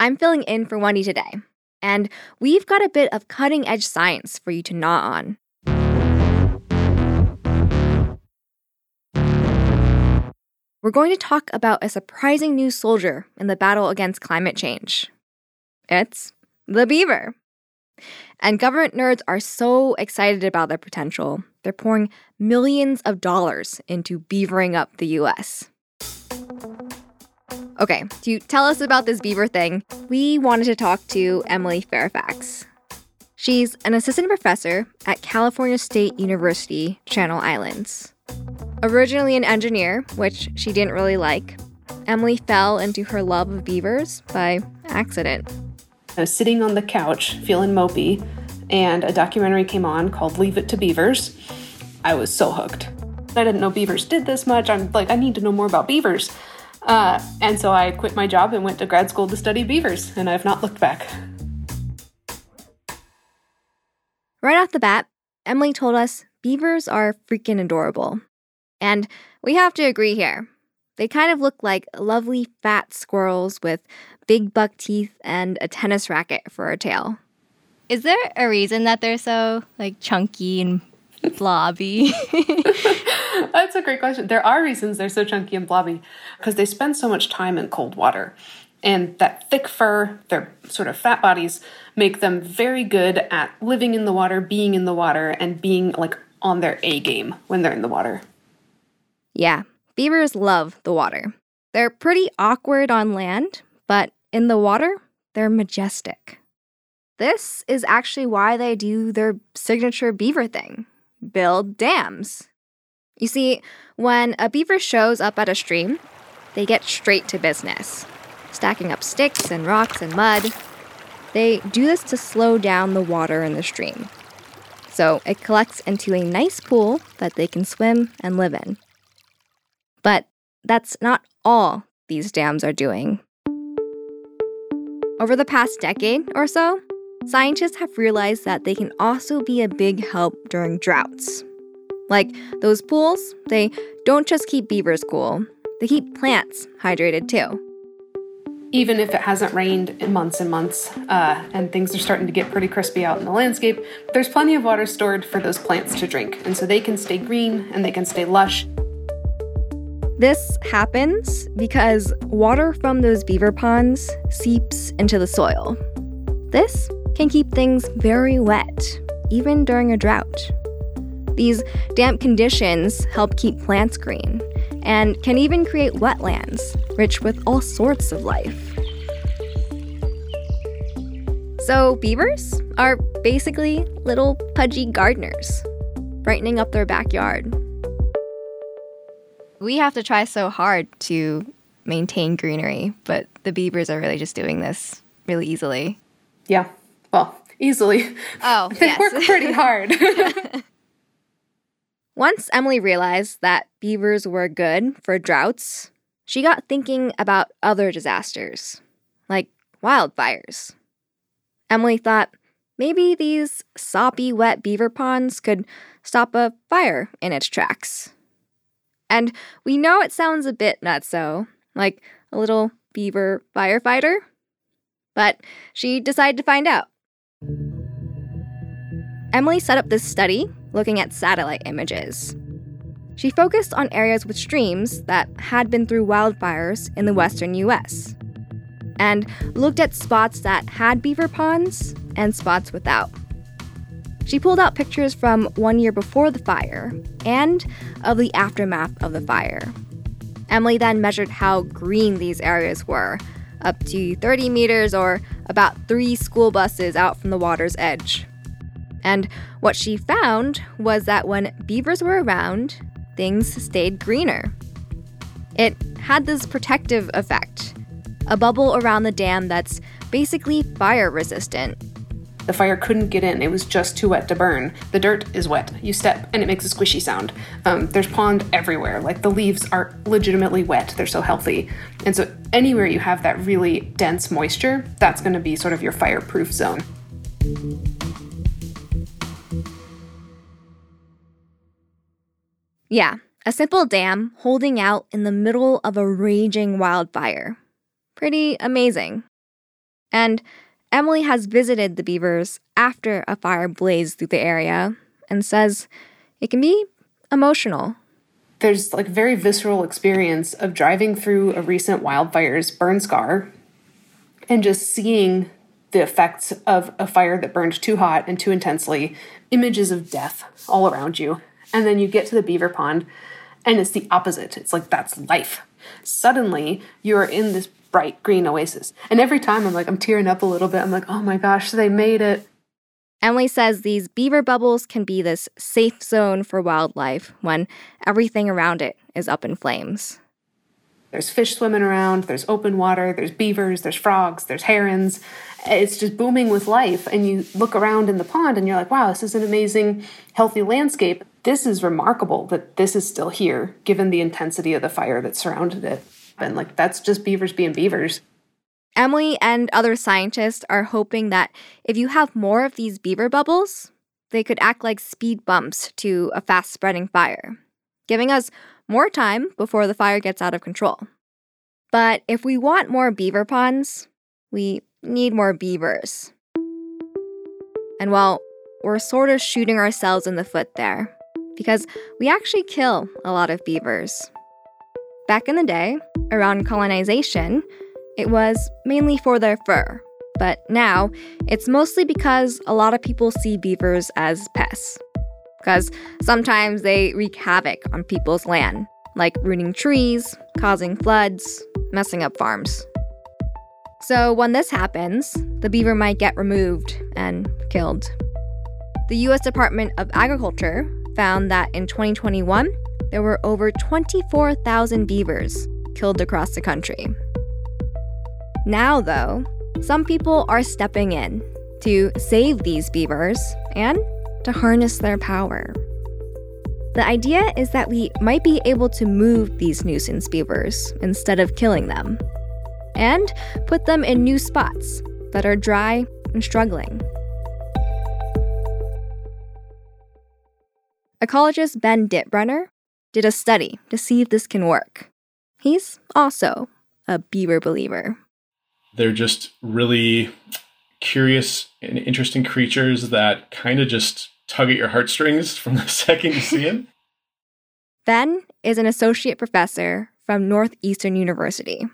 I'm filling in for Wendy today, and we've got a bit of cutting edge science for you to gnaw on. We're going to talk about a surprising new soldier in the battle against climate change. It's the beaver. And government nerds are so excited about their potential, they're pouring millions of dollars into beavering up the US. Okay, to tell us about this beaver thing, we wanted to talk to Emily Fairfax. She's an assistant professor at California State University, Channel Islands. Originally an engineer, which she didn't really like, Emily fell into her love of beavers by accident. I was sitting on the couch feeling mopey, and a documentary came on called Leave It to Beavers. I was so hooked. I didn't know beavers did this much. I'm like, I need to know more about beavers. Uh, and so I quit my job and went to grad school to study beavers, and I've not looked back. Right off the bat, Emily told us beavers are freaking adorable. And we have to agree here. They kind of look like lovely fat squirrels with big buck teeth and a tennis racket for a tail. Is there a reason that they're so like chunky and blobby? That's a great question. There are reasons they're so chunky and blobby because they spend so much time in cold water. And that thick fur, their sort of fat bodies, make them very good at living in the water, being in the water, and being like on their A game when they're in the water. Yeah, beavers love the water. They're pretty awkward on land, but in the water, they're majestic. This is actually why they do their signature beaver thing build dams. You see, when a beaver shows up at a stream, they get straight to business, stacking up sticks and rocks and mud. They do this to slow down the water in the stream. So it collects into a nice pool that they can swim and live in. But that's not all these dams are doing. Over the past decade or so, scientists have realized that they can also be a big help during droughts. Like those pools, they don't just keep beavers cool, they keep plants hydrated too. Even if it hasn't rained in months and months, uh, and things are starting to get pretty crispy out in the landscape, there's plenty of water stored for those plants to drink, and so they can stay green and they can stay lush. This happens because water from those beaver ponds seeps into the soil. This can keep things very wet, even during a drought. These damp conditions help keep plants green and can even create wetlands rich with all sorts of life. So, beavers are basically little pudgy gardeners, brightening up their backyard we have to try so hard to maintain greenery, but the beavers are really just doing this really easily. Yeah. Well, easily. Oh, they yes. work pretty hard. Once Emily realized that beavers were good for droughts, she got thinking about other disasters, like wildfires. Emily thought maybe these soppy, wet beaver ponds could stop a fire in its tracks. And we know it sounds a bit nutso, like a little beaver firefighter. But she decided to find out. Emily set up this study looking at satellite images. She focused on areas with streams that had been through wildfires in the western US and looked at spots that had beaver ponds and spots without. She pulled out pictures from one year before the fire and of the aftermath of the fire. Emily then measured how green these areas were, up to 30 meters or about three school buses out from the water's edge. And what she found was that when beavers were around, things stayed greener. It had this protective effect a bubble around the dam that's basically fire resistant. The fire couldn't get in. It was just too wet to burn. The dirt is wet. You step and it makes a squishy sound. Um, there's pond everywhere. Like the leaves are legitimately wet. They're so healthy. And so anywhere you have that really dense moisture, that's going to be sort of your fireproof zone. Yeah, a simple dam holding out in the middle of a raging wildfire. Pretty amazing. And Emily has visited the beavers after a fire blazed through the area and says it can be emotional. There's like very visceral experience of driving through a recent wildfire's burn scar and just seeing the effects of a fire that burned too hot and too intensely, images of death all around you. And then you get to the beaver pond and it's the opposite. It's like that's life. Suddenly, you're in this bright green oasis. And every time I'm like, I'm tearing up a little bit. I'm like, oh my gosh, they made it. Emily says these beaver bubbles can be this safe zone for wildlife when everything around it is up in flames. There's fish swimming around, there's open water, there's beavers, there's frogs, there's herons. It's just booming with life. And you look around in the pond and you're like, wow, this is an amazing, healthy landscape. This is remarkable that this is still here, given the intensity of the fire that surrounded it. And like, that's just beavers being beavers. Emily and other scientists are hoping that if you have more of these beaver bubbles, they could act like speed bumps to a fast spreading fire, giving us more time before the fire gets out of control. But if we want more beaver ponds, we need more beavers. And well, we're sort of shooting ourselves in the foot there, because we actually kill a lot of beavers. Back in the day, around colonization, it was mainly for their fur. But now, it's mostly because a lot of people see beavers as pests because sometimes they wreak havoc on people's land, like ruining trees, causing floods, messing up farms. So when this happens, the beaver might get removed and killed. The US Department of Agriculture found that in 2021, there were over 24,000 beavers killed across the country. Now, though, some people are stepping in to save these beavers and to harness their power. The idea is that we might be able to move these nuisance beavers instead of killing them, and put them in new spots that are dry and struggling. Ecologist Ben Dittbrenner did a study to see if this can work. He's also a beaver believer. They're just really curious and interesting creatures that kind of just tug at your heartstrings from the second you see them. Ben is an associate professor from Northeastern University.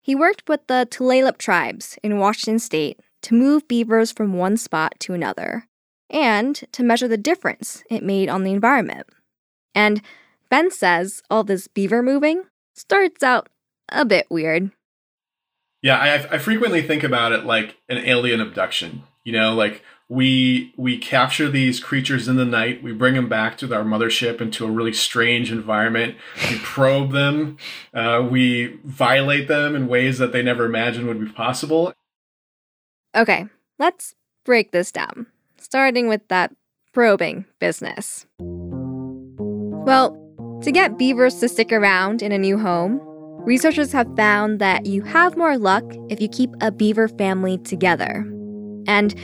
He worked with the Tulalip tribes in Washington state to move beavers from one spot to another and to measure the difference it made on the environment. And Ben says all this beaver moving starts out a bit weird. Yeah, I, I frequently think about it like an alien abduction. You know, like we we capture these creatures in the night, we bring them back to our mothership into a really strange environment. We probe them, uh, we violate them in ways that they never imagined would be possible. Okay, let's break this down, starting with that probing business. Well, to get beavers to stick around in a new home, Researchers have found that you have more luck if you keep a beaver family together. And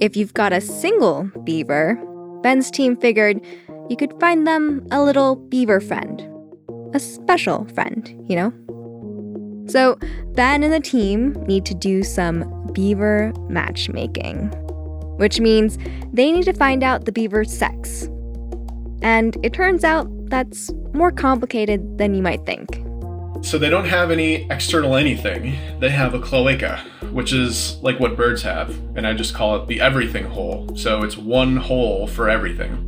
if you've got a single beaver, Ben's team figured you could find them a little beaver friend. A special friend, you know? So, Ben and the team need to do some beaver matchmaking, which means they need to find out the beaver's sex. And it turns out that's more complicated than you might think. So they don't have any external anything. They have a cloaca, which is like what birds have, and I just call it the everything hole. So it's one hole for everything.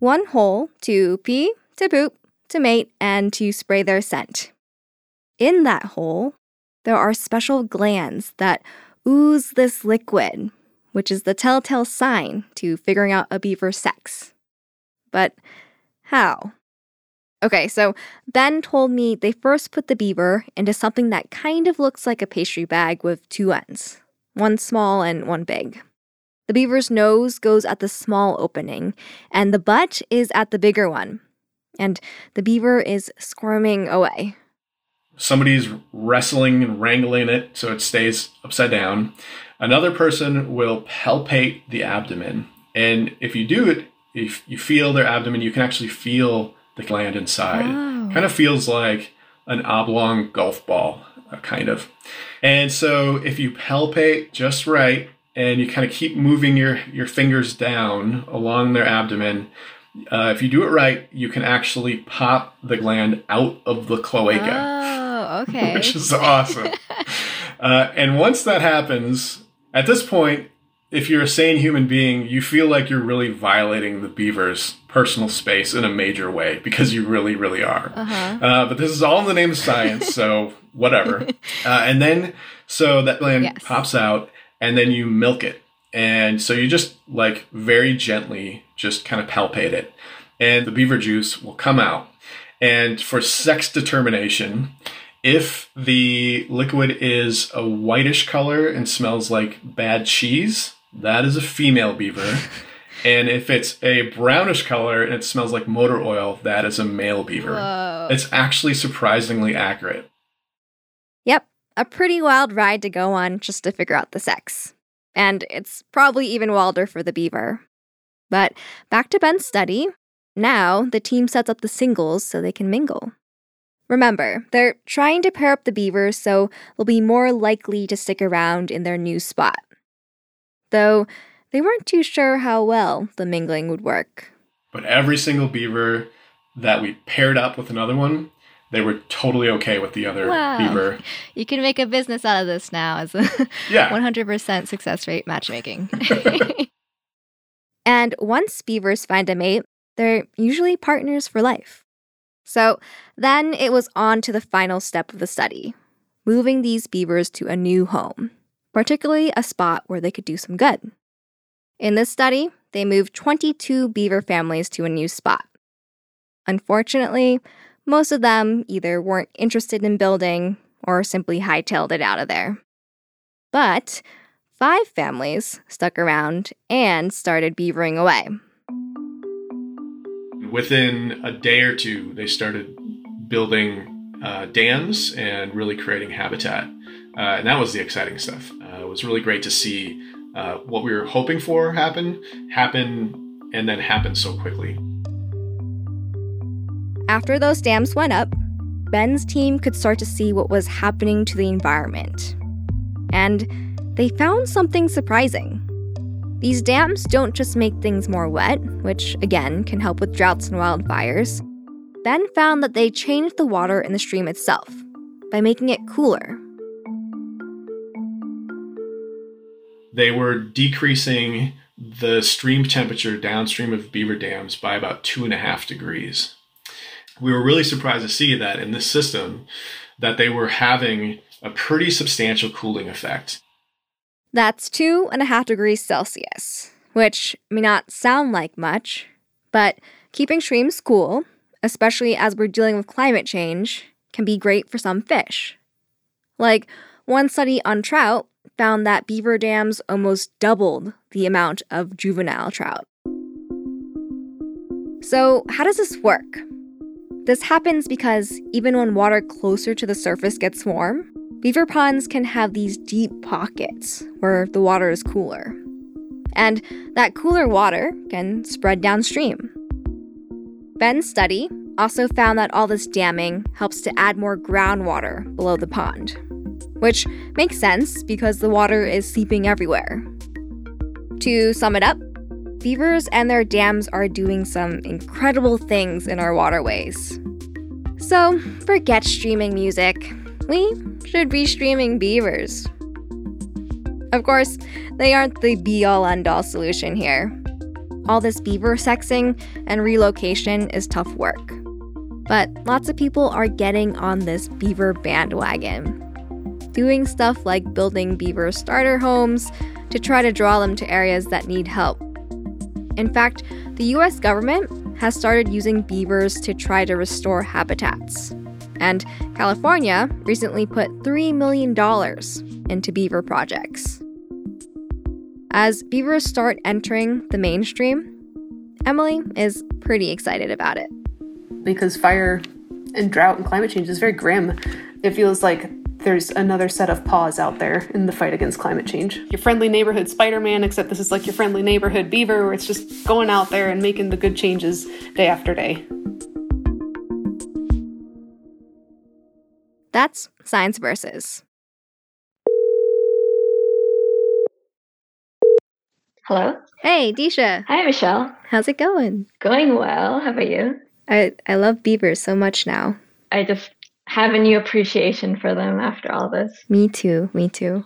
One hole to pee, to poop, to mate, and to spray their scent. In that hole, there are special glands that ooze this liquid, which is the telltale sign to figuring out a beaver's sex. But how? Okay, so Ben told me they first put the beaver into something that kind of looks like a pastry bag with two ends, one small and one big. The beaver's nose goes at the small opening, and the butt is at the bigger one. And the beaver is squirming away. Somebody's wrestling and wrangling it so it stays upside down. Another person will palpate the abdomen. And if you do it, if you feel their abdomen, you can actually feel the gland inside. Oh. Kind of feels like an oblong golf ball, uh, kind of. And so if you palpate just right and you kind of keep moving your, your fingers down along their abdomen, uh, if you do it right, you can actually pop the gland out of the cloaca, Oh, okay. which is awesome. uh, and once that happens, at this point, if you're a sane human being, you feel like you're really violating the beaver's personal space in a major way because you really, really are. uh-huh. Uh, but this is all in the name of science, so whatever. Uh, and then, so that gland Yes. pops out, and then you milk it. And so you just like very gently just kind of palpate it, and the beaver juice will come out. And for sex determination, if the liquid is a whitish color and smells like bad cheese, that is a female beaver. and if it's a brownish color and it smells like motor oil, that is a male beaver. Whoa. It's actually surprisingly accurate. Yep, a pretty wild ride to go on just to figure out the sex. And it's probably even wilder for the beaver. But back to Ben's study. Now the team sets up the singles so they can mingle. Remember, they're trying to pair up the beavers so they'll be more likely to stick around in their new spot. Though they weren't too sure how well the mingling would work. But every single beaver that we paired up with another one, they were totally okay with the other Wow. beaver. You can make a business out of this now as a Yeah. 100% success rate matchmaking. And once beavers find a mate, they're usually partners for life. So then it was on to the final step of the study moving these beavers to a new home, particularly a spot where they could do some good. In this study, they moved 22 beaver families to a new spot. Unfortunately, most of them either weren't interested in building or simply hightailed it out of there. But five families stuck around and started beavering away. Within a day or two, they started building uh, dams and really creating habitat. Uh, and that was the exciting stuff. Uh, it was really great to see uh, what we were hoping for happen, happen, and then happen so quickly. After those dams went up, Ben's team could start to see what was happening to the environment. And they found something surprising. These dams don't just make things more wet, which again can help with droughts and wildfires. Ben found that they changed the water in the stream itself by making it cooler. They were decreasing the stream temperature downstream of beaver dams by about two and a half degrees. We were really surprised to see that in this system that they were having a pretty substantial cooling effect. That's two and a half degrees Celsius, which may not sound like much, but keeping streams cool, especially as we're dealing with climate change, can be great for some fish. Like, one study on trout found that beaver dams almost doubled the amount of juvenile trout. So, how does this work? This happens because even when water closer to the surface gets warm, beaver ponds can have these deep pockets where the water is cooler. And that cooler water can spread downstream. Ben's study also found that all this damming helps to add more groundwater below the pond, which makes sense because the water is seeping everywhere. To sum it up, beavers and their dams are doing some incredible things in our waterways. So, forget streaming music. We should be streaming beavers. Of course, they aren't the be all end all solution here. All this beaver sexing and relocation is tough work. But lots of people are getting on this beaver bandwagon, doing stuff like building beaver starter homes to try to draw them to areas that need help. In fact, the US government has started using beavers to try to restore habitats. And California recently put $3 million into beaver projects. As beavers start entering the mainstream, Emily is pretty excited about it. Because fire and drought and climate change is very grim. It feels like there's another set of paws out there in the fight against climate change. Your friendly neighborhood Spider Man, except this is like your friendly neighborhood beaver, where it's just going out there and making the good changes day after day. That's Science Versus. Hello. Hey, Disha. Hi, Michelle. How's it going? Going well. How about you? I, I love beavers so much now. I just have a new appreciation for them after all this. Me too. Me too.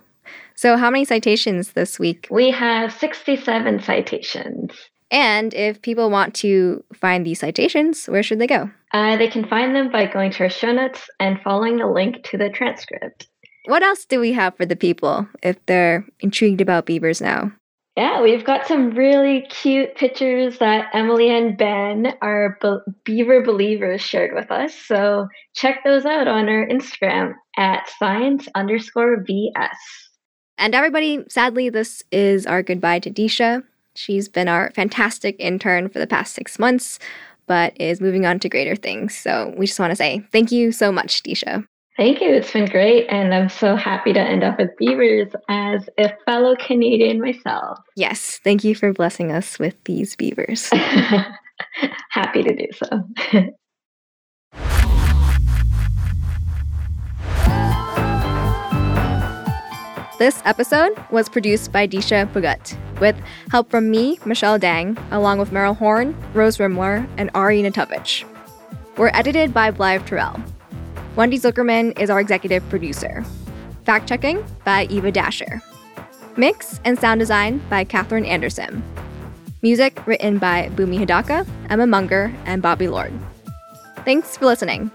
So, how many citations this week? We have 67 citations. And if people want to find these citations, where should they go? Uh, they can find them by going to our show notes and following the link to the transcript. What else do we have for the people if they're intrigued about beavers now? Yeah, we've got some really cute pictures that Emily and Ben, our Be- Beaver Believers, shared with us. So check those out on our Instagram at science underscore VS. And everybody, sadly, this is our goodbye to Disha. She's been our fantastic intern for the past six months, but is moving on to greater things. So we just want to say thank you so much, Disha. Thank you. It's been great. And I'm so happy to end up with beavers as a fellow Canadian myself. Yes. Thank you for blessing us with these beavers. happy to do so. This episode was produced by Disha Bhagat, with help from me, Michelle Dang, along with Meryl Horn, Rose Rimler, and Ari Natovich. We're edited by Blythe Terrell. Wendy Zuckerman is our executive producer. Fact checking by Eva Dasher. Mix and sound design by Katherine Anderson. Music written by Bumi Hidaka, Emma Munger, and Bobby Lord. Thanks for listening.